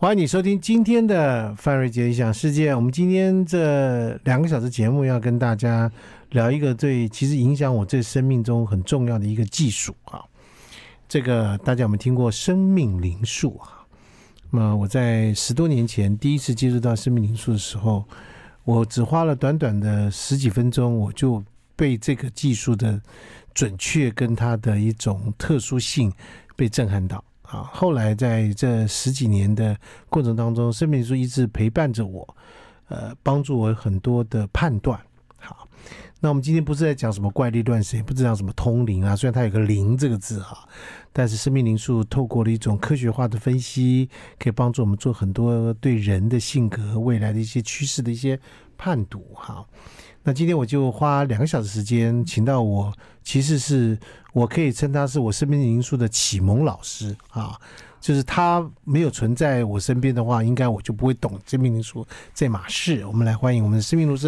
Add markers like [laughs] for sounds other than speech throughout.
欢迎你收听今天的范瑞杰理想世界。我们今天这两个小时节目要跟大家聊一个最其实影响我这生命中很重要的一个技术啊。这个大家有没有听过生命灵数啊？那么我在十多年前第一次接触到生命灵数的时候，我只花了短短的十几分钟，我就被这个技术的准确跟它的一种特殊性被震撼到。啊，后来在这十几年的过程当中，生命灵数一直陪伴着我，呃，帮助我很多的判断。好，那我们今天不是在讲什么怪力乱神，不是讲什么通灵啊，虽然它有个“灵”这个字哈，但是生命灵数透过了一种科学化的分析，可以帮助我们做很多对人的性格、未来的一些趋势的一些判读。哈。那今天我就花两个小时时间，请到我，其实是我可以称他是我生命灵数的启蒙老师啊，就是他没有存在我身边的话，应该我就不会懂生命灵数这码事。我们来欢迎我们的生命灵数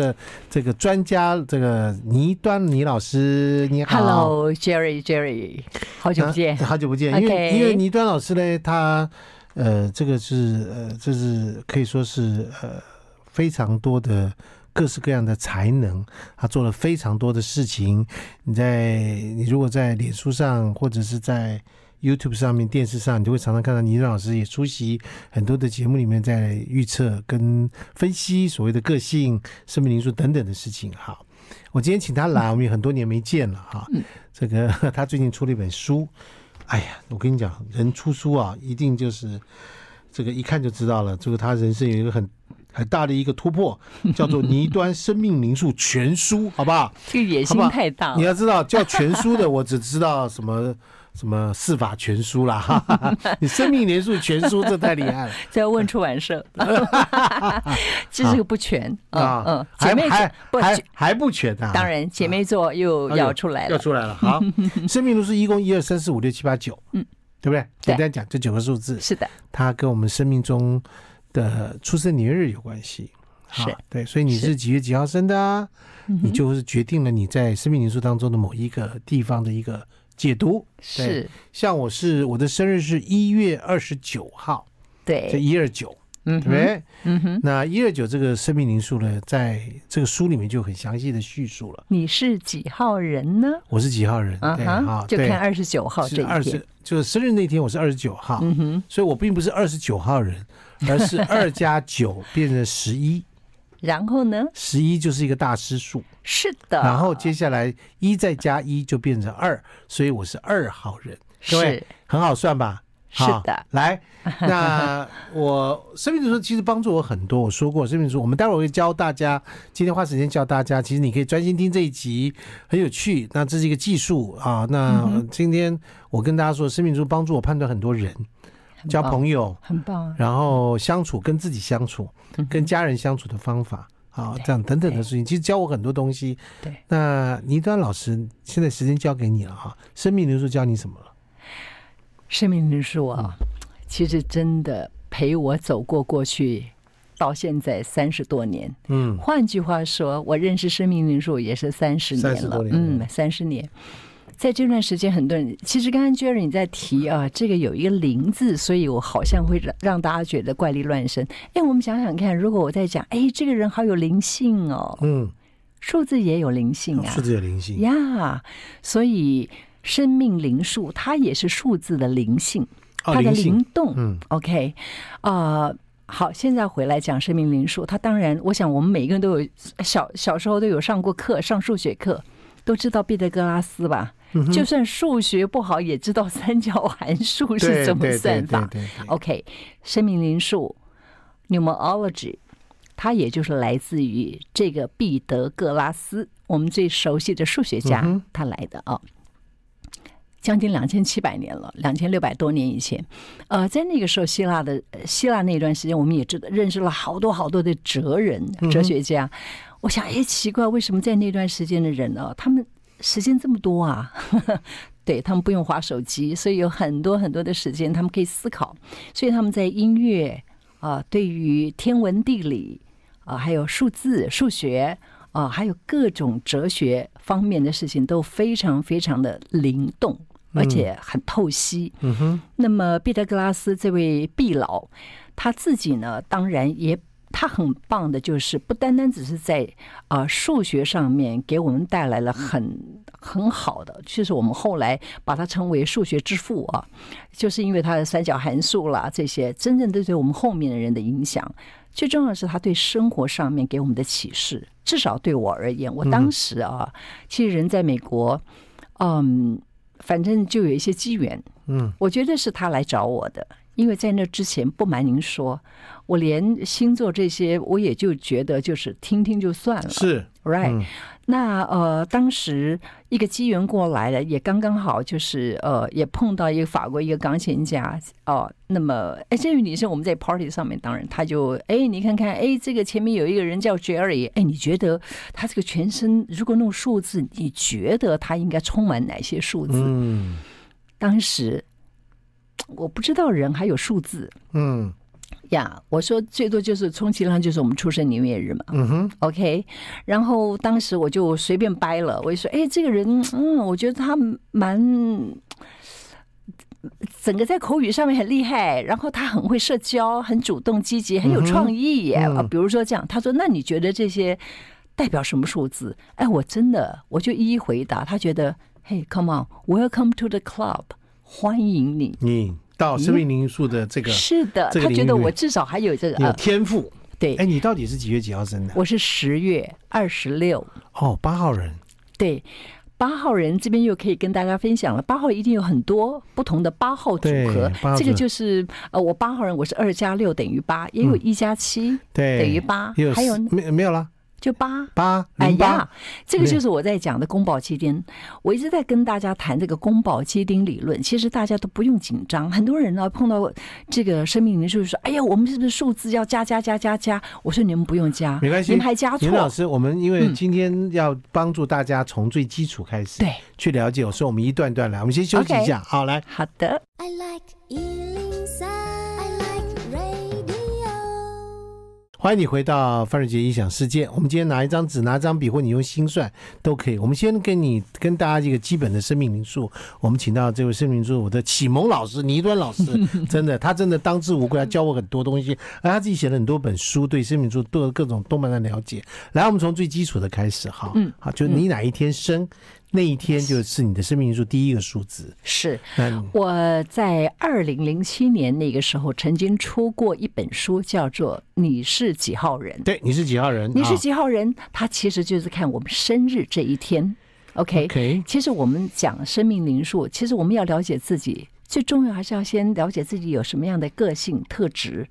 这个专家，这个倪端倪老师，你好，Hello，Jerry，Jerry，好久不见，啊、好久不见，因为.因为倪端老师呢，他呃，这个是呃，这是可以说是呃非常多的。各式各样的才能，他做了非常多的事情。你在你如果在脸书上或者是在 YouTube 上面、电视上，你就会常常看到倪端老师也出席很多的节目里面，在预测跟分析所谓的个性、生命灵数等等的事情。好，我今天请他来，我们也很多年没见了哈。这个他最近出了一本书，哎呀，我跟你讲，人出书啊，一定就是这个一看就知道了。这个他人生有一个很。很大的一个突破，[laughs] 叫做《倪端生命灵数全书》，好不好？这个野心太大了。你要知道，叫全书的，我只知道什么 [laughs] 什么四法全书啦。哈哈哈，你生命灵数全书，这太厉害了。这要问出版社。这是个不全啊，嗯，姐妹还还还不全啊。当然，姐妹座又要出来了，要出来了。好，[laughs] 生命灵数一共一二三四五六七八九，嗯，对不对？简单讲，这九个数字是的，它跟我们生命中。的出生年月日有关系，是对，所以你是几月几号生的啊？你就是决定了你在生命灵数当中的某一个地方的一个解读。是，像我是我的生日是一月二十九号，对，这一二九，嗯，对不对？嗯哼，那一二九这个生命灵数呢，在这个书里面就很详细的叙述了。你是几号人呢？我是几号人？对啊，就看二十九号这一天，就是生日那天我是二十九号，嗯哼，所以我并不是二十九号人。而是二加九变成十一，[laughs] 然后呢？十一就是一个大师数，是的。然后接下来一再加一就变成二，所以我是二号人。各位是很好算吧？是的。来，那我生命灵数其实帮助我很多。我说过，生命灵数我们待会儿会教大家。今天花时间教大家，其实你可以专心听这一集，很有趣。那这是一个技术啊。那今天我跟大家说，生命灵数帮助我判断很多人。交朋友很棒，然后相处跟自己相处，跟家人相处的方法啊，这样等等的事情，其实教我很多东西。对，那倪端老师，现在时间交给你了哈。生命灵数教你什么了？生命灵数啊，其实真的陪我走过过去到现在三十多年。嗯，换句话说，我认识生命灵数也是三十年了。嗯，三十年。在这段时间，很多人其实刚刚 Jerry 你在提啊，这个有一个“灵”字，所以我好像会让让大家觉得怪力乱神。哎，我们想想看，如果我在讲，哎，这个人好有灵性哦，嗯，数字也有灵性啊，数字有灵性呀，所以生命灵数它也是数字的灵性，它的灵动。嗯，OK，啊，好，现在回来讲生命灵数，它当然，我想我们每个人都有小小时候都有上过课，上数学课都知道毕德哥拉斯吧。就算数学不好，也知道三角函数是怎么算法。OK，生命灵数 （numerology） 它也就是来自于这个毕德哥拉斯，我们最熟悉的数学家，他来的啊，将近两千七百年了，两千六百多年以前。呃，在那个时候，希腊的希腊那段时间，我们也知道认识了好多好多的哲人、哲学家。我想，哎，奇怪，为什么在那段时间的人呢，他们时间这么多啊，[laughs] 对，他们不用滑手机，所以有很多很多的时间，他们可以思考。所以他们在音乐啊，对于天文地理啊，还有数字、数学啊，还有各种哲学方面的事情，都非常非常的灵动，而且很透析。嗯哼。那么毕达哥拉斯这位毕老。他自己呢，当然也。他很棒的，就是不单单只是在啊数学上面给我们带来了很很好的，就是我们后来把它称为数学之父啊，就是因为他的三角函数啦这些，真正对对我们后面的人的影响。最重要的是他对生活上面给我们的启示，至少对我而言，我当时啊，其实人在美国，嗯，反正就有一些机缘，嗯，我觉得是他来找我的。因为在那之前，不瞒您说，我连星座这些，我也就觉得就是听听就算了。是，right？、嗯、那呃，当时一个机缘过来了，也刚刚好，就是呃，也碰到一个法国一个钢琴家哦、呃。那么，哎，这位女生我们在 party 上面，当然他就哎，你看看，哎，这个前面有一个人叫 Jerry，哎，你觉得他这个全身如果弄数字，你觉得他应该充满哪些数字？嗯，当时。我不知道人还有数字，嗯，呀、yeah，我说最多就是充其量就是我们出生年月日嘛，嗯哼，OK，然后当时我就随便掰了，我就说，哎，这个人，嗯，我觉得他蛮，整个在口语上面很厉害，然后他很会社交，很主动积极，很有创意耶，啊、嗯，比如说这样，他说，那你觉得这些代表什么数字？哎，我真的我就一一回答，他觉得，嘿，Come on，Welcome to the club。欢迎你，你到生命灵数的这个是的，他觉得我至少还有这个有天赋。对，哎，你到底是几月几号生的？我是十月二十六。哦，八号人。对，八号人这边又可以跟大家分享了。八号一定有很多不同的八号组合，这个就是呃，我八号人，我是二加六等于八，也有一加七等于八，还有没没有了？就八八，哎呀，这个就是我在讲的宫保鸡丁。我一直在跟大家谈这个宫保鸡丁理论。其实大家都不用紧张。很多人呢碰到这个生命灵数，说：“哎呀，我们是不是数字要加加加加加？”我说：“你们不用加，没关系，你们还加错。”林老师，我们因为今天要帮助大家从最基础开始对去了解，我说我们一段段来，我们先休息一下。好，来，好的。欢迎你回到范瑞杰异想世界。我们今天拿一张纸，拿一张笔，或你用心算都可以。我们先跟你跟大家一个基本的生命灵数。我们请到这位生命灵数我的启蒙老师倪 [laughs] 端老师，真的，他真的当之无愧，他教我很多东西，而他自己写了很多本书，对生命灵数都有各种动漫的了解。来，我们从最基础的开始，哈，嗯，好，就你哪一天生。那一天就是你的生命灵数第一个数字。是，我在二零零七年那个时候曾经出过一本书，叫做《你是几号人》。对，你是几号人？你是几号人？它其实就是看我们生日这一天。OK，okay 其实我们讲生命灵数，其实我们要了解自己，最重要还是要先了解自己有什么样的个性特质。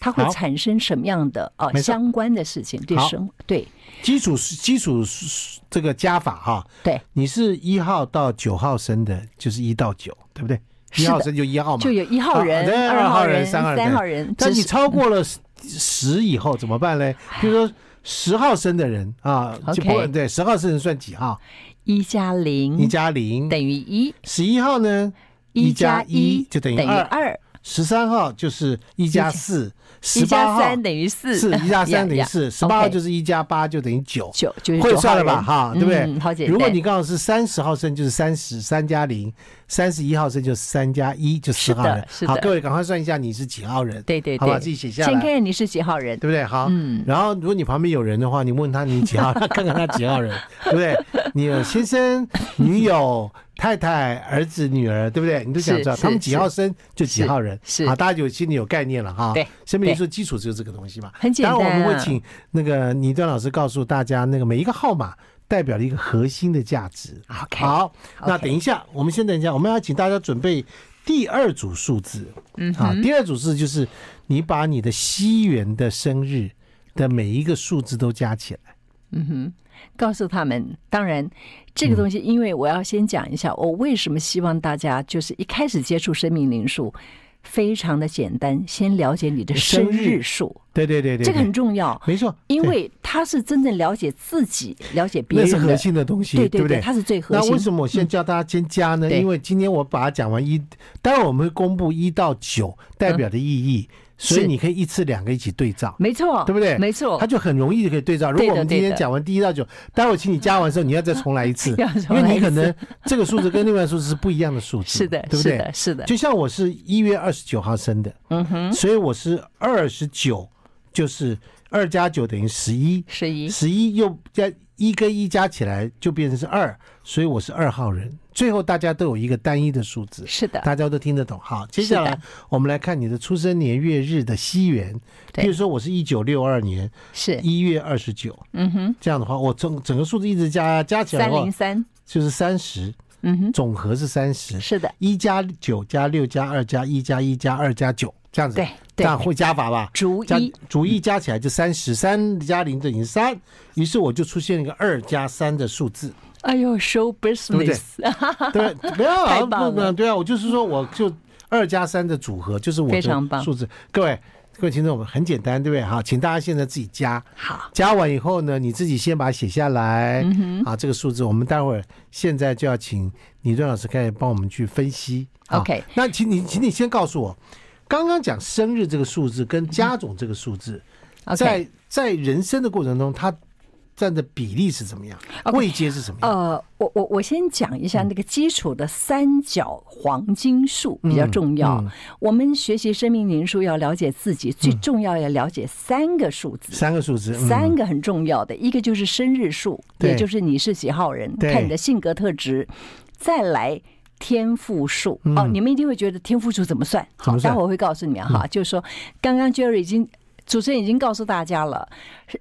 它会产生什么样的呃相关的事情？对生对基础是基础是这个加法哈。对，你是一号到九号生的，就是一到九，对不对？一号生就一号嘛，就有一号人、二号人、三号人。但你超过了十以后怎么办呢？比如说十号生的人啊，就不对，十号生人算几号？一加零，一加零等于一。十一号呢？一加一就等于二。十三号就是一加四。十八号等于四，四一加三等于四，[laughs] 十八号就是一加八就等于九，九会算了吧？哈，对不对？好简单。如果你刚好是三十号生，就是三十，三加零；三十一号生就是三加一，就十号人。好，各位赶快算一下你是几号人？对对，好吧，自己写下来。先看看你是几号人，对不对？好，嗯。然后如果你旁边有人的话，你问他你几号，[laughs] 看看他几号人，对不对？你有先生、女友。太太、儿子、女儿，对不对？你都想知道他们几号生就几号人，是啊，大家就心里有概念了哈。对，生命灵数基础就是这个东西嘛。很简单。当然我们会请那个倪端老师告诉大家，那个每一个号码代表了一个核心的价值。OK，好，那等一下，我们先等一下，我们要请大家准备第二组数字。嗯，啊，第二组数字就是你把你的西元的生日的每一个数字都加起来。嗯哼。告诉他们，当然，这个东西，因为我要先讲一下，我为什么希望大家就是一开始接触生命灵数，非常的简单，先了解你的生日数。对对对对，这个很重要，没错，因为他是真正了解自己、了解别人，那是核心的东西，对对对，它是最核心。那为什么我先教大家先加呢？因为今天我把它讲完一，待会我们会公布一到九代表的意义。所以你可以一次两个一起对照，没错，对不对？没错，它就很容易就可以对照。如果我们今天讲完第一到九，待会请你加完的时候，你要再 [laughs] 重来一次，因为你可能这个数字跟另外数字是不一样的数字，[laughs] 是的，对不对？是的，是的。就像我是一月二十九号生的，嗯哼，所以我是二十九，就是二加九等于十一，十一，十一又加一跟一加起来就变成是二，所以我是二号人。最后大家都有一个单一的数字，是的，大家都听得懂。好，接下来我们来看你的出生年月日的西元。比如说我是一九六二年，是一月二十九。嗯哼，这样的话，我整整个数字一直加加起来，三零三就是三十。嗯哼，总和是三十。是的，一加九加六加二加一加一加二加九，这样子。对，这样会加法吧？逐一逐一加起来就三十，三加零等于三。于是我就出现一个二加三的数字。哎呦，show business，对，不要啊，不不，对啊，我就是说，我就二加三的组合就是我的数字。各位各位听众，我们很简单，对不对？好，请大家现在自己加。好，加完以后呢，你自己先把它写下来。嗯好，这个数字我们待会儿现在就要请李润老师开始帮我们去分析。OK，那请你，请你先告诉我，刚刚讲生日这个数字跟加总这个数字，在在人生的过程中，它。占的比例是怎么样？位阶是什么样？呃，我我我先讲一下那个基础的三角黄金数比较重要。我们学习生命灵数要了解自己，最重要要了解三个数字，三个数字，三个很重要的，一个就是生日数，也就是你是几号人，看你的性格特质。再来天赋数哦，你们一定会觉得天赋数怎么算？好，待会儿会告诉你们哈。就是说，刚刚 Jerry 已经主持人已经告诉大家了，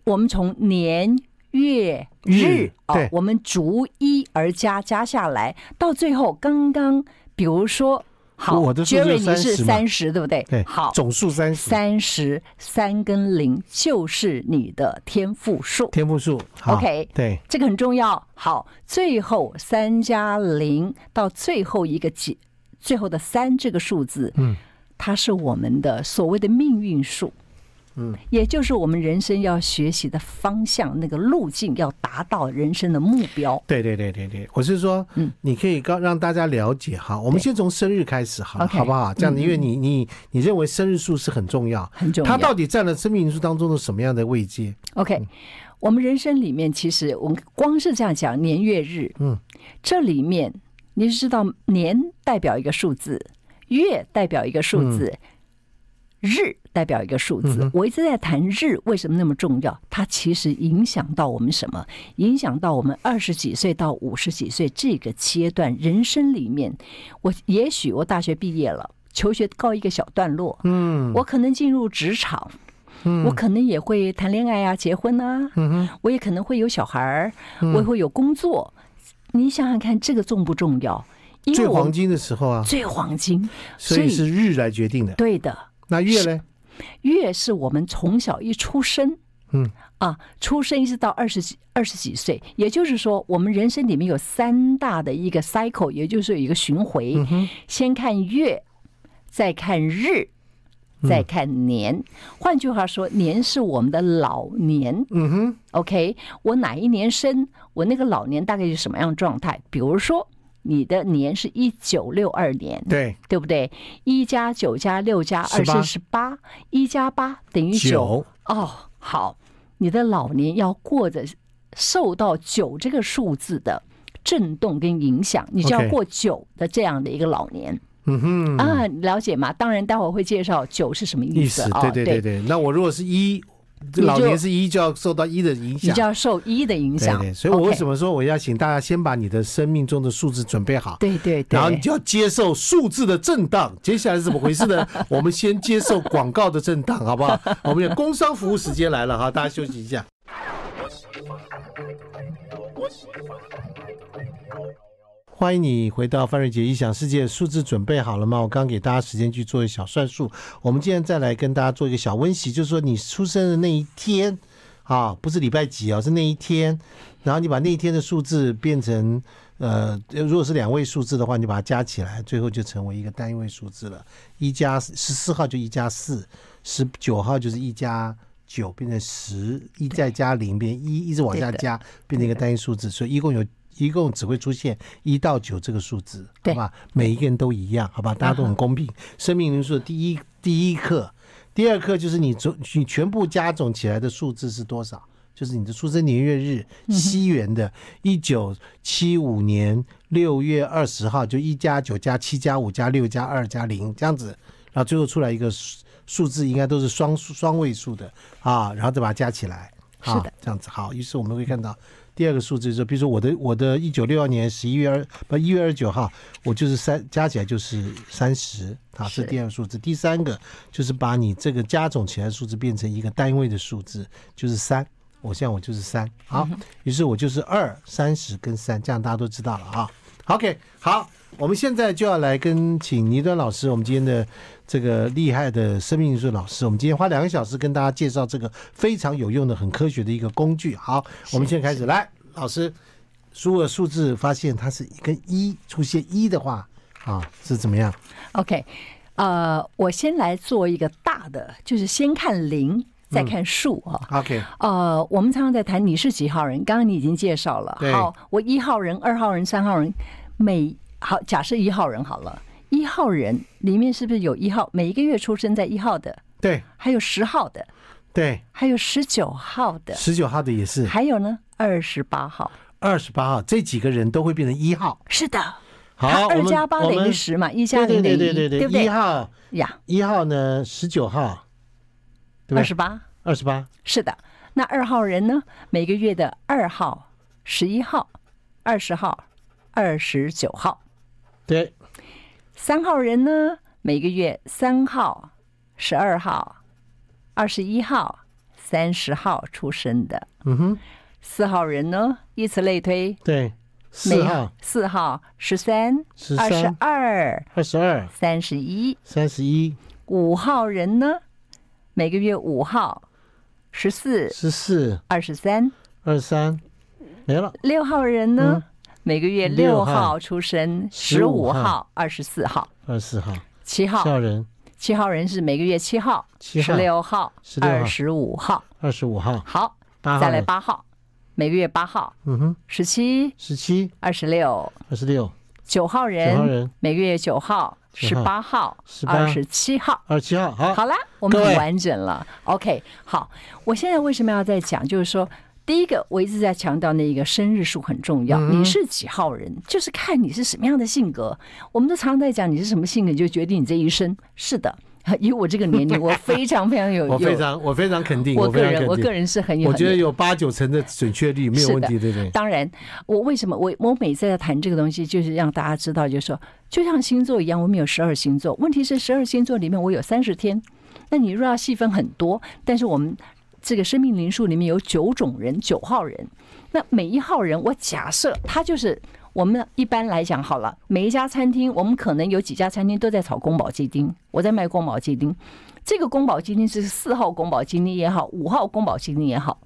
我们从年。月日哦，我们逐一而加，加下来，到最后刚刚，比如说，好，Jerry 你是三十，对不对？对，好，总数三十，三十三跟零就是你的天赋数，天赋数，OK，对，这个很重要。好，最后三加零到最后一个几，最后的三这个数字，嗯，它是我们的所谓的命运数。嗯，也就是我们人生要学习的方向，那个路径要达到人生的目标。对对对对对，我是说，嗯，你可以告让大家了解哈。我们先从生日开始，好，好不好？这样子，因为你你你认为生日数是很重要，很重要。它到底占了生命因素当中的什么样的位阶？OK，我们人生里面其实我们光是这样讲年月日，嗯，这里面你知道年代表一个数字，月代表一个数字。日代表一个数字，我一直在谈日为什么那么重要？它其实影响到我们什么？影响到我们二十几岁到五十几岁这个阶段人生里面，我也许我大学毕业了，求学告一个小段落，嗯，我可能进入职场，嗯，我可能也会谈恋爱啊，结婚啊，嗯，我也可能会有小孩儿，我也会有工作。你想想看，这个重不重要？最黄金的时候啊，最黄金，所以是日来决定的，对的。那月呢？月是我们从小一出生，嗯啊，出生一直到二十几二十几岁，也就是说，我们人生里面有三大的一个 cycle，也就是有一个巡回。嗯、先看月，再看日，再看年。嗯、换句话说，年是我们的老年。嗯哼，OK，我哪一年生，我那个老年大概是什么样状态？比如说。你的年是一九六二年，对对不对？一加九加六加二是十八，一加八等于九。哦，好，你的老年要过着受到九这个数字的震动跟影响，你就要过九的这样的一个老年。嗯哼，啊，了解吗？当然，待会儿会介绍九是什么意思。对对对对，那我如果是一。老年是一，就要受到一的影响，你就要受一的影响。对，所以我为什么说我要请大家先把你的生命中的数字准备好？对对对，然后你就要接受数字的震荡。接下来是怎么回事呢？[laughs] 我们先接受广告的震荡，好不好？我们有工商服务时间来了哈，大家休息一下。欢迎你回到范瑞杰异想世界，数字准备好了吗？我刚给大家时间去做一小算术，我们今天再来跟大家做一个小温习，就是说你出生的那一天啊，不是礼拜几啊，是那一天，然后你把那一天的数字变成呃，如果是两位数字的话，你把它加起来，最后就成为一个单一位数字了。一加十四号就一加四，十九号就是一加九，变成十，一再加零变一，一直往下加，变成一个单一数字，所以一共有。一共只会出现一到九这个数字，好吧？每一个人都一样，好吧？大家都很公平。生命灵数的第一第一课，第二课就是你总你全部加总起来的数字是多少？就是你的出生年月日，西元的，一九七五年六月二十号，就一加九加七加五加六加二加零这样子，然后最后出来一个数数字，应该都是双双位数的啊，然后再把它加起来，是的，这样子好。于是我们会看到第二个数字，就是比如说我的我的一九六二年十一月二不一月二十九号，我就是三加起来就是三十，啊，是第二个数字。第三个就是把你这个加总起来的数字变成一个单位的数字，就是三。我现在我就是三，好，于是我就是二、三十跟三，这样大家都知道了啊。OK，好，我们现在就要来跟请倪端老师，我们今天的这个厉害的生命艺术老师，我们今天花两个小时跟大家介绍这个非常有用的、很科学的一个工具。好，我们现在开始来，老师输入数字，发现它是跟一出现一的话啊，是怎么样？OK，呃，我先来做一个大的，就是先看零。再看数啊、嗯、，OK，呃，我们常常在谈你是几号人，刚刚你已经介绍了，好，我一号人、二号人、三号人，每好假设一号人好了，一号人里面是不是有一号？每一个月出生在一号的，对，还有十号的，对，还有十九号的，十九号的也是，还有呢，二十八号，二十八号这几个人都会变成一号，是的，好，二加八等于十嘛，一加零等于一，对对对对对，一号呀，一号呢，十九号。二十八，二十八，是的。那二号人呢？每个月的二号、十一号、二十号、二十九号。对。三号人呢？每个月三号、十二号、二十一号、三十号出生的。嗯哼。四号人呢？以此类推。对。四号。四号、十三、二十二、二十二、三十一、三十一。五号人呢？每个月五号、十四、十四、二十三、二十三，没了。六号人呢？嗯、每个月六号出生，十五号、二十四号、二十四号。七号，七号人，七号人是每个月七号、十六号、二十五号、二十五号。好，再来八号，每个月八号。嗯哼，十七、十七、二十六、二十六。九号人，每个月九号。十八号、二十七号、二十七号，好，好了，我们很完整了。OK，好，我现在为什么要再讲？就是说，第一个，我一直在强调那一个生日数很重要。嗯、你是几号人，就是看你是什么样的性格。我们都常常在讲你是什么性格，就决定你这一生。是的。[laughs] 以我这个年龄，我非常非常有，[laughs] 我非常我非常肯定，我个人我个人是很有，我觉得有八九成的准确率没有问题，对不对？当然，我为什么我我每次在谈这个东西，就是让大家知道，就是说，就像星座一样，我们有十二星座，问题是十二星座里面我有三十天，那你若要细分很多，但是我们这个生命灵数里面有九种人，九号人，那每一号人，我假设他就是。我们一般来讲好了，每一家餐厅，我们可能有几家餐厅都在炒宫保鸡丁。我在卖宫保鸡丁，这个宫保鸡丁是四号宫保鸡丁也好，五号宫保鸡丁也好，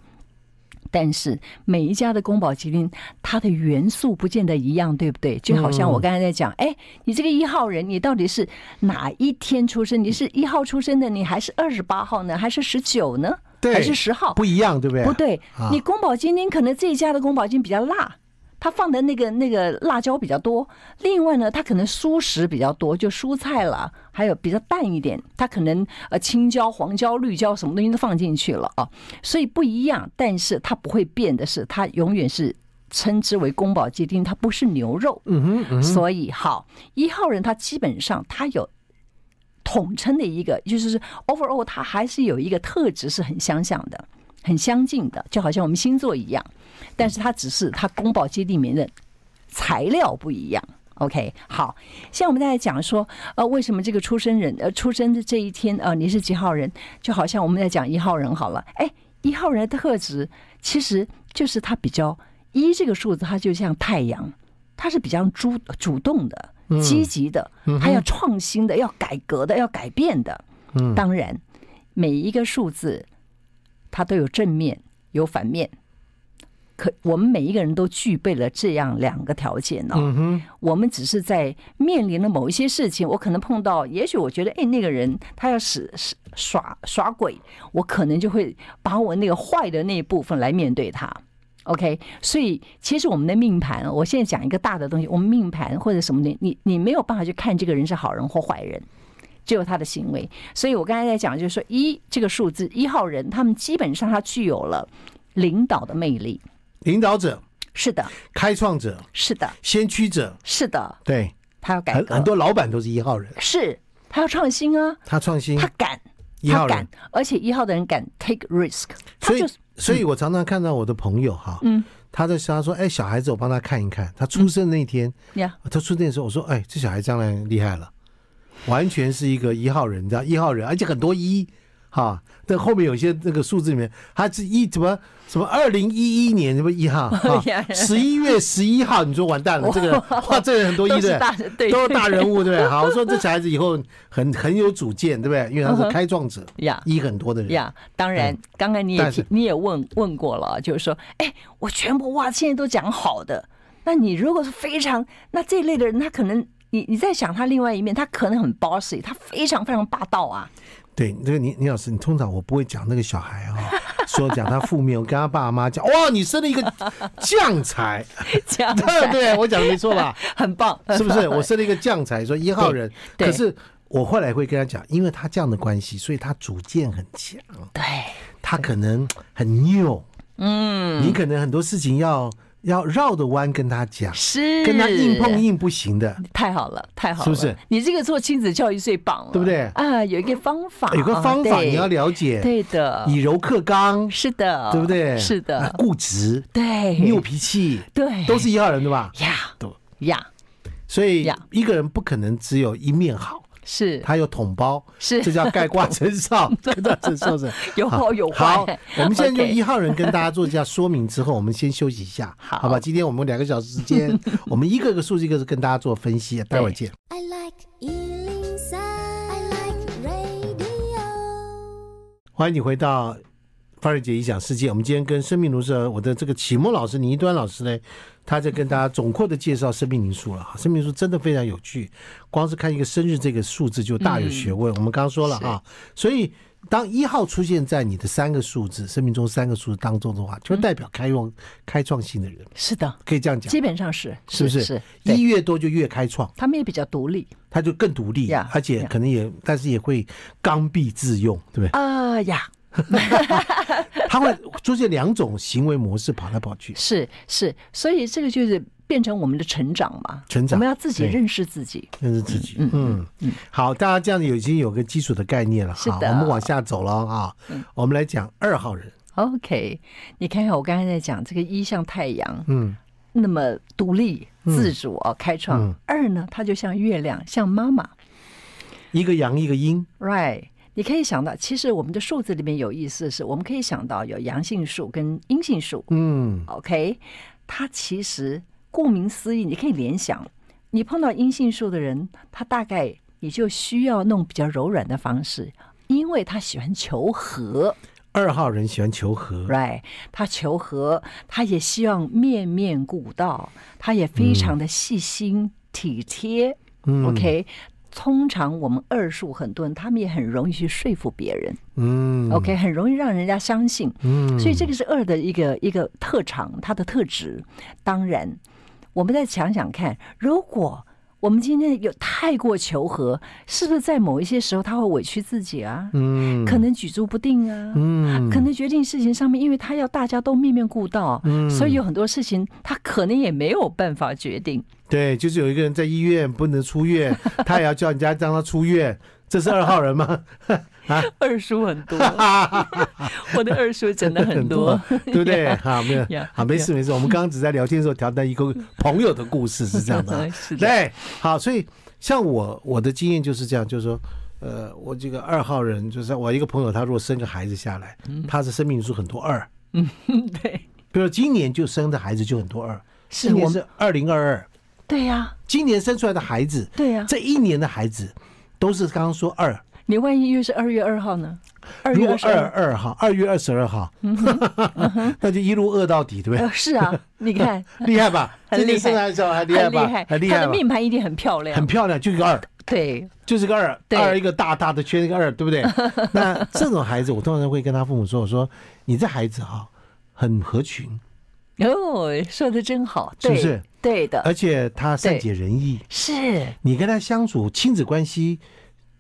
但是每一家的宫保鸡丁，它的元素不见得一样，对不对？就好像我刚才在讲，哎，你这个一号人，你到底是哪一天出生？你是一号出生的，你还是二十八号呢？还是十九呢？还是十号？不一样，对不对？不对，你宫保鸡丁可能这一家的宫保鸡丁比较辣。它放的那个那个辣椒比较多，另外呢，它可能蔬食比较多，就蔬菜了，还有比较淡一点，它可能呃青椒、黄椒、绿椒什么东西都放进去了啊，所以不一样，但是它不会变的是，它永远是称之为宫保鸡丁，它不是牛肉。嗯哼，嗯哼，所以好，一号人他基本上他有统称的一个，就是 overall 它还是有一个特质是很相像的。很相近的，就好像我们星座一样，但是它只是它宫保鸡丁里面的材料不一样。OK，好，现在我们再来讲说，呃，为什么这个出生人，呃，出生的这一天，呃，你是几号人？就好像我们在讲一号人好了，哎，一号人的特质其实就是他比较一这个数字，它就像太阳，它是比较主主动的、积极的，还要创新的、要改革的、要改变的。嗯，当然每一个数字。它都有正面，有反面，可我们每一个人都具备了这样两个条件呢、哦。嗯，我们只是在面临了某一些事情，我可能碰到，也许我觉得，哎，那个人他要使使耍耍鬼，我可能就会把我那个坏的那一部分来面对他。OK，所以其实我们的命盘，我现在讲一个大的东西，我们命盘或者什么的，你你没有办法去看这个人是好人或坏人。只有他的行为。所以我刚才在讲，就是说一这个数字一号人，他们基本上他具有了领导的魅力。领导者是的，开创者是的，先驱者是的，对，他要改革，很很多老板都是一号人，是他要创新啊，他创新，他敢，他敢，而且一号的人敢 take risk，所以，所以我常常看到我的朋友哈，嗯，他在他说，哎，小孩子，我帮他看一看，他出生那天，呀，他出生的时候，我说，哎，这小孩将来厉害了，完全是一个一号人，你知道，一号人，而且很多一。哈，但后面有些那个数字里面，它是一怎么什么二零一一年什么一号，[laughs] 十一月十一号，你说完蛋了，这个 [laughs] 哇，这个很多一的，都是大人物，对不对？好，我说这小孩子以后很很有主见，对不对？因为他是开创者呀，一很多的人呀。当然，刚刚你也你也问问过了，就是说，哎，我全部哇，现在都讲好的，那你如果是非常那这一类的人，他可能你你在想他另外一面，他可能很 bossy，他非常非常霸道啊。对，这个倪倪老师，你通常我不会讲那个小孩啊，[laughs] 说讲他负面，我跟他爸妈讲，哇，你生了一个将才，将才，[laughs] 对，我讲的没错吧？[laughs] 很棒，是不是？我生了一个将才，说一号人，可是我后来会跟他讲，因为他这样的关系，所以他主见很强，对，他可能很拗，嗯，你可能很多事情要。要绕着弯跟他讲，是。跟他硬碰硬不行的。太好了，太好了，是不是？你这个做亲子教育最棒了，对不对？啊，有一个方法，有个方法你要了解，对的，以柔克刚，是的，对不对？是的，固执，对，拗脾气，对，都是一号人，对吧？呀，都呀，所以一个人不可能只有一面好。是，他有桶包，是，这叫概括承受，概括承受是有好有坏。好，我们现在 [laughs] 用一号人跟大家做一下说明之后，我们先休息一下，[laughs] 好，好吧？今天我们两个小时时间，[laughs] 我们一个个数字一个是跟大家做分析，待会儿见。I like 103, I like radio。欢迎你回到范瑞杰异想世界，我们今天跟生命灵数我的这个启蒙老师倪端老师呢。他在跟大家总括的介绍生命灵数了。哈，生命灵数真的非常有趣，光是看一个生日这个数字就大有学问。我们刚刚说了哈，所以当一号出现在你的三个数字生命中三个数字当中的话，就代表开创开创性的人。是的，可以这样讲，基本上是是不是？是一越多就越开创，他们也比较独立，他就更独立，而且可能也但是也会刚愎自用，对不对？啊呀。[laughs] 他会出现两种行为模式跑来跑去，是是，所以这个就是变成我们的成长嘛，成长，我们要自己认识自己，认识自己。嗯嗯嗯，好，大家这样子已经有个基础的概念了，好，我们往下走了啊，我们来讲二号人。OK，你看看我刚才在讲这个一像太阳，嗯，那么独立自主啊，开创。二呢，它就像月亮，像妈妈，一个阳一个阴，Right。你可以想到，其实我们的数字里面有意思的是，我们可以想到有阳性数跟阴性数。嗯，OK，它其实顾名思义，你可以联想，你碰到阴性数的人，他大概你就需要弄比较柔软的方式，因为他喜欢求和。二号人喜欢求和，Right？他求和，他也希望面面顾到，他也非常的细心体贴。嗯，OK。通常我们二数很多人，他们也很容易去说服别人，嗯，OK，很容易让人家相信，嗯，所以这个是二的一个一个特长，它的特质。当然，我们再想想看，如果我们今天有太过求和，是不是在某一些时候他会委屈自己啊？嗯，可能举足不定啊，嗯，可能决定事情上面，因为他要大家都面面顾到，嗯，所以有很多事情他可能也没有办法决定。对，就是有一个人在医院不能出院，[laughs] 他也要叫人家让他出院，这是二号人吗？啊，[laughs] 二叔很多，[laughs] 我的二叔真的很多，对不对？[laughs] 好，没有，好，没事没事。我们刚刚只在聊天的时候调到一个朋友的故事，是这样的。对，好，所以像我我的经验就是这样，就是说，呃，我这个二号人，就是我一个朋友，他如果生个孩子下来，他的生命数很多二，嗯，对，比如今年就生的孩子就很多二，今年是二零二二。对呀，今年生出来的孩子，对呀，这一年的孩子都是刚刚说二。你万一又是二月二号呢？二月二二号，二月二十二号，[laughs] 那就一路饿到底，对不对？是啊，你看 [laughs] 厉害吧？很厉害，很厉害吧？很厉害。他的命盘一定很漂亮，很漂亮，就一个二，对，就是个二，二一个大大的圈，一个二，对不对？[laughs] 那这种孩子，我通常会跟他父母说：“我说你这孩子哈，很合群。”哦，说的真好，是不是？对的，而且他善解人意，是。你跟他相处亲子关系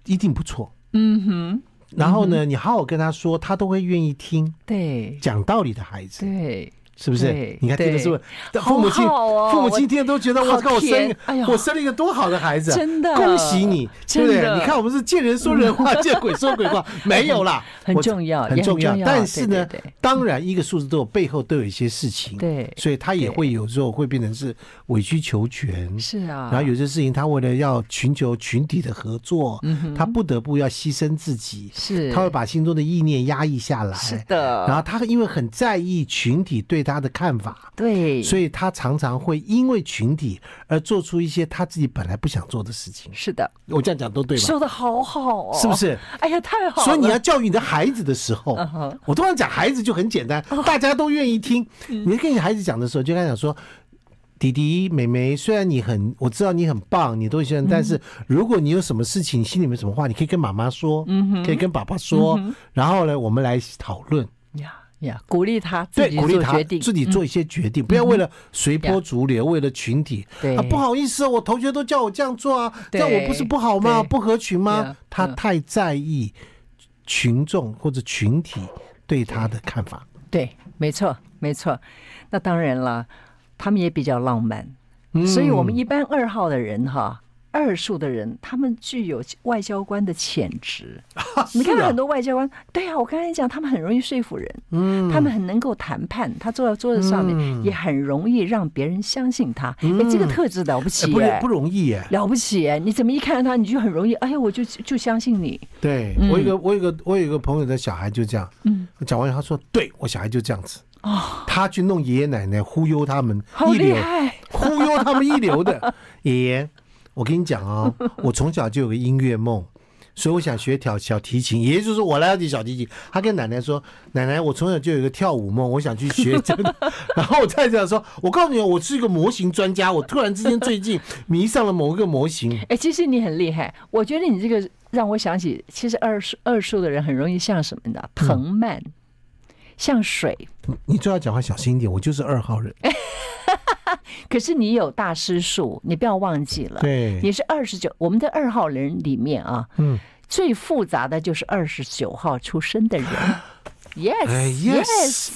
一定不错。嗯哼。然后呢，你好好跟他说，他都会愿意听。对，讲道理的孩子。对。是不是？你看听的是不是？父母亲，父母亲听都觉得我靠，我生，我生了一个多好的孩子，真的，恭喜你，对不对？你看我们是见人说人话，[laughs] 见鬼说鬼话，没有啦，[laughs] 很重要，很重要。但是呢，当然一个数字都有背后都有一些事情，对，所以他也会有时候会变成是委曲求全，是啊。然后有些事情他为了要寻求群体的合作，他不得不要牺牲自己，是，他会把心中的意念压抑下来，是的。然后他因为很在意群体对他的看法。对，所以他常常会因为群体而做出一些他自己本来不想做的事情。是的，我这样讲都对吧？说的好好哦，是不是？哎呀，太好了！所以你要教育你的孩子的时候，我通常讲孩子就很简单，大家都愿意听。你跟你孩子讲的时候，就跟他讲说：“弟弟妹妹，虽然你很，我知道你很棒，你都喜欢，但是如果你有什么事情，心里面什么话，你可以跟妈妈说，可以跟爸爸说，然后呢，我们来讨论。”呀。呀，鼓励他自己做决定，自己做一些决定，不要为了随波逐流，为了群体。对啊，不好意思，我同学都叫我这样做啊，这样我不是不好吗？不合群吗？他太在意群众或者群体对他的看法。对，没错，没错。那当然了，他们也比较浪漫，所以我们一般二号的人哈。二数的人，他们具有外交官的潜质。[laughs] 你看很多外交官，对啊，我刚才讲，他们很容易说服人，嗯，他们很能够谈判，他坐在桌子上面也很容易让别人相信他。哎，这个特质了不起，不不容易耶，了不起哎！你怎么一看到他，你就很容易，哎，我就就相信你。对，我有一个我有一个我有一个朋友的小孩就这样，嗯，讲完他说，对我小孩就这样子，哦，他去弄爷爷奶奶忽悠他们一流，忽悠他们一流的。[laughs] 爷爷。我跟你讲啊，[laughs] 我从小就有个音乐梦，所以我想学跳小提琴。也就是我来要学小提琴，他跟奶奶说：“奶奶，我从小就有一个跳舞梦，我想去学真的。[laughs] ”然后我再这样说：“我告诉你，我是一个模型专家。我突然之间最近迷上了某一个模型。”哎，其实你很厉害。我觉得你这个让我想起，其实二数二数的人很容易像什么呢？藤蔓，像水。你最好讲话小心一点，我就是二号人。[laughs] 可是你有大师数，你不要忘记了。对，你是二十九，我们的二号人里面啊，嗯，最复杂的就是二十九号出生的人。[gasps] Yes，Yes，Yes，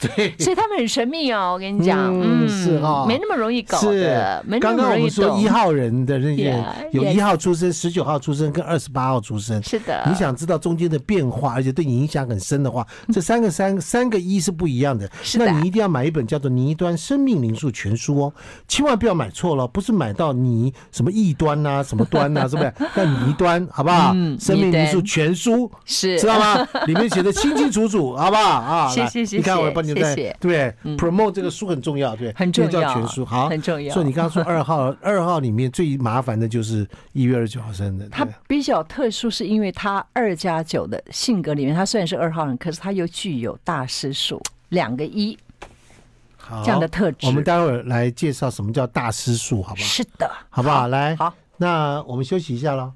对，[laughs] 所以他们很神秘哦，我跟你讲，嗯，是哈，没那么容易搞的，没那么容易懂。刚刚我们说一号人的那些，有一号出生、十九号出生跟二十八号出生，是的。你想知道中间的变化，而且对你影响很深的话，这三个三三个一是不一样的。是的。那你一定要买一本叫做《倪端生命灵数全书》哦，千万不要买错了，不是买到你什么异端呐，什么端呐，是不是？那倪端，好不好？嗯，生命灵数全书是，知道吗？里面写的。清清楚楚，好不好啊？[laughs] 谢谢谢谢。你看我帮你在对 promote 这个书很重要，对，很重要，叫全书，好，很重要。所以你刚刚说 [laughs] 二号，二号里面最麻烦的就是一月二十九号生的。他比较特殊，是因为他二加九的性格里面，他虽然是二号人，可是他又具有大师数两个一，这样的特质。我们待会儿来介绍什么叫大师数，好不好？是的，好不好？来，好，那我们休息一下喽。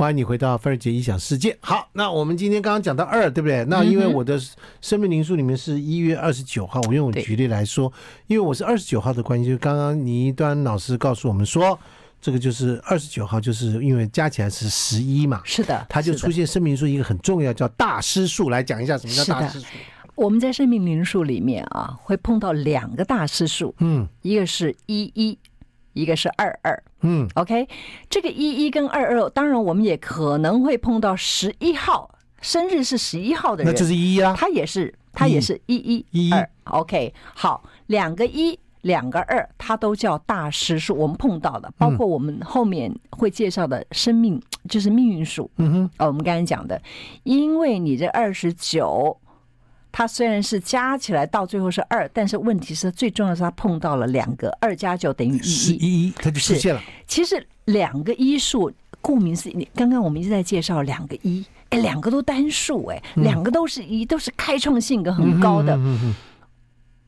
欢迎你回到范儿杰异想世界。好，那我们今天刚刚讲到二，对不对？那因为我的生命灵数里面是一月二十九号，我用我举例来说，因为我是二十九号的关系，就刚刚倪端老师告诉我们说，这个就是二十九号，就是因为加起来是十一嘛。是的，它就出现生命数一个很重要叫大师数，来讲一下什么叫大师数。我们在生命灵数里面啊，会碰到两个大师数，嗯，一个是一一。一个是二二，嗯，OK，这个一一跟二二，当然我们也可能会碰到十一号生日是十一号的人，那就是一啊，他也是他也是一一。一二，OK，好，两个一两个二，它都叫大师数，我们碰到的，包括我们后面会介绍的生命就是命运数，嗯哼，哦，我们刚才讲的，因为你这二十九。它虽然是加起来到最后是二，但是问题是最重要的是它碰到了两个二加九等于一，一一它就实现了。其实两个一数，顾名思义，你刚刚我们一直在介绍两个一，哎，两个都单数，哎，两个都是一，都是开创性格很高的。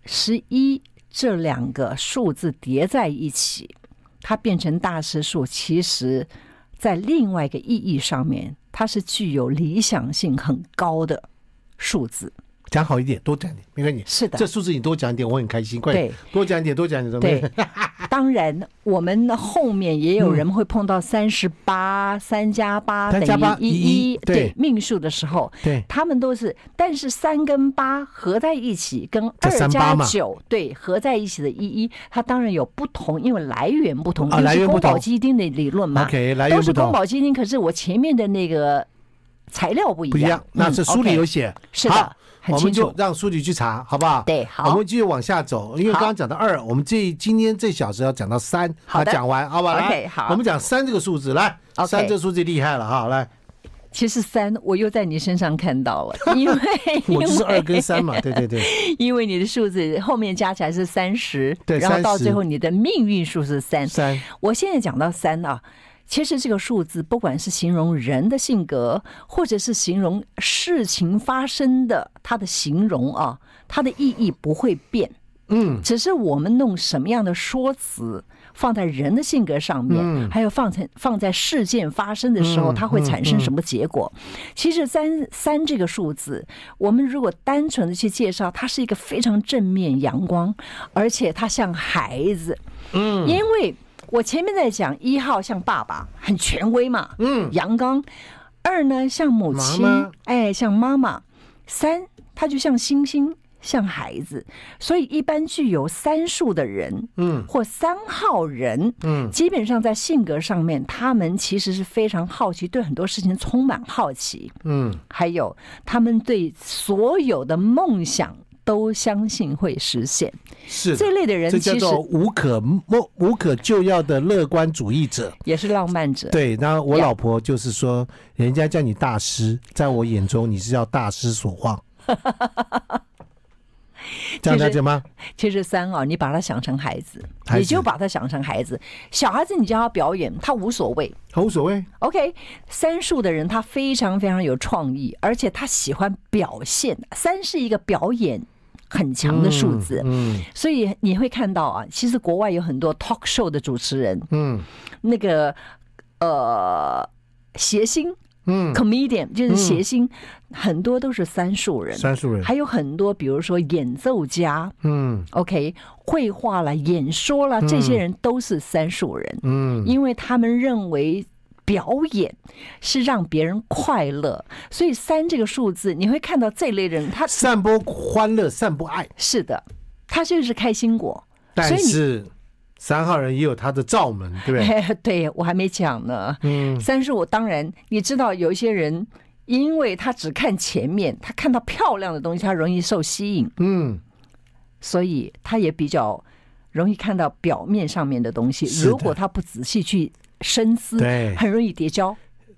十一这两个数字叠在一起，它变成大师数，其实在另外一个意义上面，它是具有理想性很高的数字。讲好一点，多讲点，没关系。是的，这数字你多讲一点，我很开心。快点，多讲一点，多讲一点，对。当然，我们后面也有人会碰到三十八，三加八等于一一，对命数的时候，对，他们都是，但是三跟八合在一起，跟二加九对合在一起的一一，它当然有不同，因为来源不同，来源不同，宫保鸡丁的理论嘛，OK，来源不同，都是宫保鸡丁，可是我前面的那个材料不一样，不一样，那是书里有写，是的。我们就让书里去查，好不好？对，好。我们继续往下走，因为刚刚讲到二，我们这今天这小时要讲到三，好，讲完，好吧？OK，好。我们讲三这个数字，来，三这个数字厉害了哈，来。其实三我又在你身上看到了，[laughs] 因为我就是二跟三嘛，对对对。[laughs] 因为你的数字后面加起来是三十，对，然后到最后你的命运数是三。三，我现在讲到三啊。其实这个数字，不管是形容人的性格，或者是形容事情发生的，它的形容啊，它的意义不会变。嗯，只是我们弄什么样的说辞放在人的性格上面，还有放在放在事件发生的时候，它会产生什么结果。其实三三这个数字，我们如果单纯的去介绍，它是一个非常正面、阳光，而且它像孩子。嗯，因为。我前面在讲一号像爸爸，很权威嘛，嗯，阳刚；二呢像母亲，妈妈。哎，像妈妈；三他就像星星，像孩子。所以一般具有三数的人，嗯，或三号人，嗯，基本上在性格上面，他们其实是非常好奇，对很多事情充满好奇，嗯，还有他们对所有的梦想。都相信会实现，是这类的人，这叫做无可莫、无可救药的乐观主义者，也是浪漫者。对，那我老婆就是说，人家叫你大师，在我眼中你是叫大失所望。[laughs] 这样了解吗？其实三啊，你把他想成孩子，你就把他想成孩子。小孩子你叫他表演，他无所谓，他无所谓。OK，三数的人他非常非常有创意，而且他喜欢表现。三是一个表演很强的数字，嗯，所以你会看到啊，其实国外有很多 talk show 的主持人，嗯，那个呃谐星。嗯，comedian 就是谐星，很多都是三数人，三数人。还有很多，比如说演奏家，嗯，OK，绘画了、演说了，这些人都是三数人，嗯，因为他们认为表演是让别人快乐，所以三这个数字，你会看到这类人，他散播欢乐，散播爱，是的，他就是开心果，但是。三号人也有他的罩门，对不对？[laughs] 对，我还没讲呢。嗯，三十五当然，你知道有一些人，因为他只看前面，他看到漂亮的东西，他容易受吸引。嗯，所以他也比较容易看到表面上面的东西。如果他不仔细去深思，对，很容易叠交。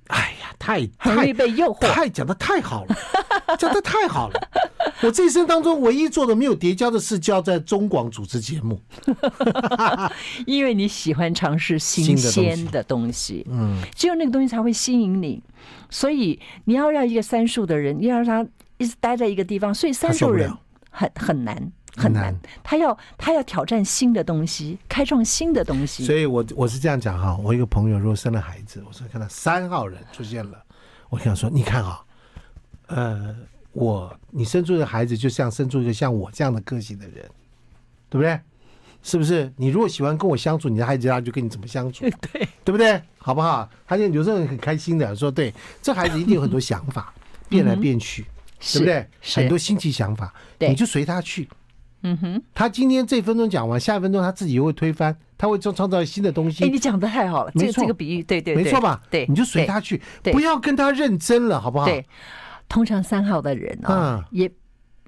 哎呀，太很容易被诱惑，太讲的太好了，[laughs] 讲的太好了。我这一生当中唯一做的没有叠加的事，就要在中广主持节目，[laughs] 因为你喜欢尝试新鲜的东西，嗯，只有那个东西才会吸引你。所以你要让一个三数的人，你要让他一直待在一个地方，所以三数人很很难很难，他要他要挑战新的东西，开创新的东西。所以我我是这样讲哈，我一个朋友如果生了孩子，我说看到三号人出现了，我跟他说，你看啊，呃。我，你生出的孩子就像生出一个像我这样的个性的人，对不对？是不是？你如果喜欢跟我相处，你的孩子他就跟你怎么相处，[laughs] 对对不对？好不好？他就有时候很开心的说：“对，这孩子一定有很多想法，变来变去，对不对？很多新奇想法，你就随他去。嗯哼，他今天这分钟讲完，下一分钟他自己又会推翻，他会创创造新的东西。哎，你讲的太好了，这个这个比喻，对对，没错吧？对，你就随他去，不要跟他认真了，好不好？对。通常三号的人啊，也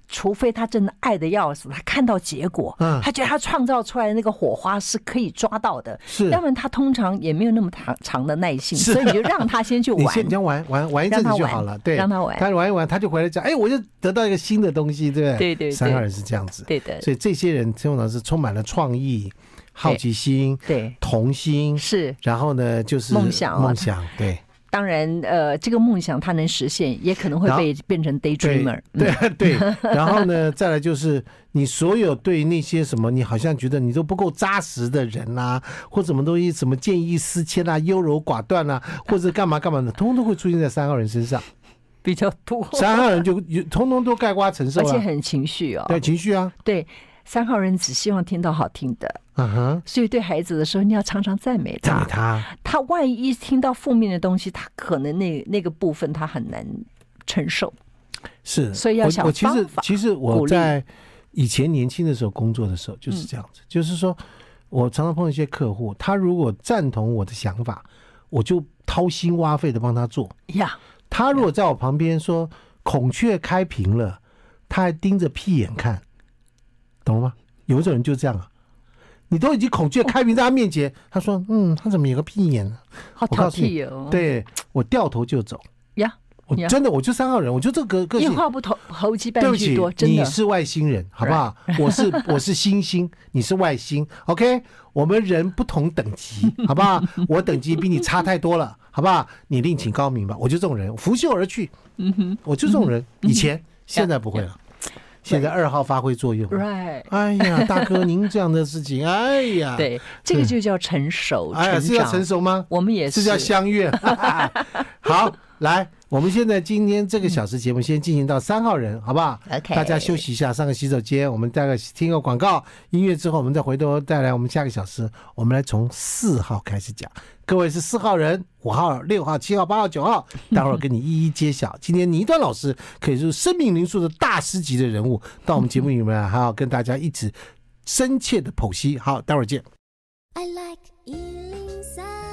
除非他真的爱的要死，他看到结果，嗯，他觉得他创造出来的那个火花是可以抓到的，是，要不然他通常也没有那么长长的耐性，所以你就让他先去玩，[laughs] 你先先玩玩玩一阵子就好了，对，让他玩，他玩一玩，他就回来讲，哎，我就得到一个新的东西，对不对？对对，三号人是这样子，对的，所以这些人通常是充满了创意、好奇心、对。童心，是，然后呢就是梦想，梦想，对。当然，呃，这个梦想它能实现，也可能会被变成 daydreamer。对对，[laughs] 对，然后呢，再来就是你所有对那些什么，你好像觉得你都不够扎实的人呐、啊，或什么东西，什么见异思迁啊，优柔寡断啊，或者干嘛干嘛的，通通都会出现在三号人身上，比较多。三号人就通通都盖瓜承受，而且很情绪哦。对情绪啊，对。三号人只希望听到好听的，嗯哼，所以对孩子的时候，你要常常赞美他。赞美他，他万一听到负面的东西，他可能那那个部分他很难承受。是，所以要想方法。其实，其实我在以前年轻的时候工作的时候就是这样子，嗯、就是说我常常碰到一些客户，他如果赞同我的想法，我就掏心挖肺的帮他做呀。他如果在我旁边说孔雀开屏了，他还盯着屁眼看，懂了吗？有一种人就这样啊，你都已经孔雀开屏在他面前，他说嗯，他怎么有个屁眼呢？好挑剔哦。对，我掉头就走呀。我真的，我就三号人，我就这个个性。一话不投，投机半句多。对不起，你是外星人，好不好？我是我是星星，你是外星。OK，我们人不同等级，好不好？[laughs] 我等级比你差太多了，好不好？你另请高明吧。我就这种人，拂袖而去。嗯哼，我就这种人。以前，现在不会了。现在二号发挥作用。Right。哎呀，大哥，您这样的事情，[laughs] 哎呀，对，这个就叫成熟。哎呀，是要成熟吗？我们也是。是叫相悦。[laughs] 好，来。我们现在今天这个小时节目先进行到三号人，好不好？OK，大家休息一下，上个洗手间。我们大概听个广告音乐之后，我们再回头带来我们下个小时。我们来从四号开始讲。各位是四号人，五号、六号、七号、八号、九号，[laughs] 待会儿跟你一一揭晓。今天倪端老师可以说是生命灵数的大师级的人物，到我们节目里面还要跟大家一起深切的剖析。好，待会儿见。I like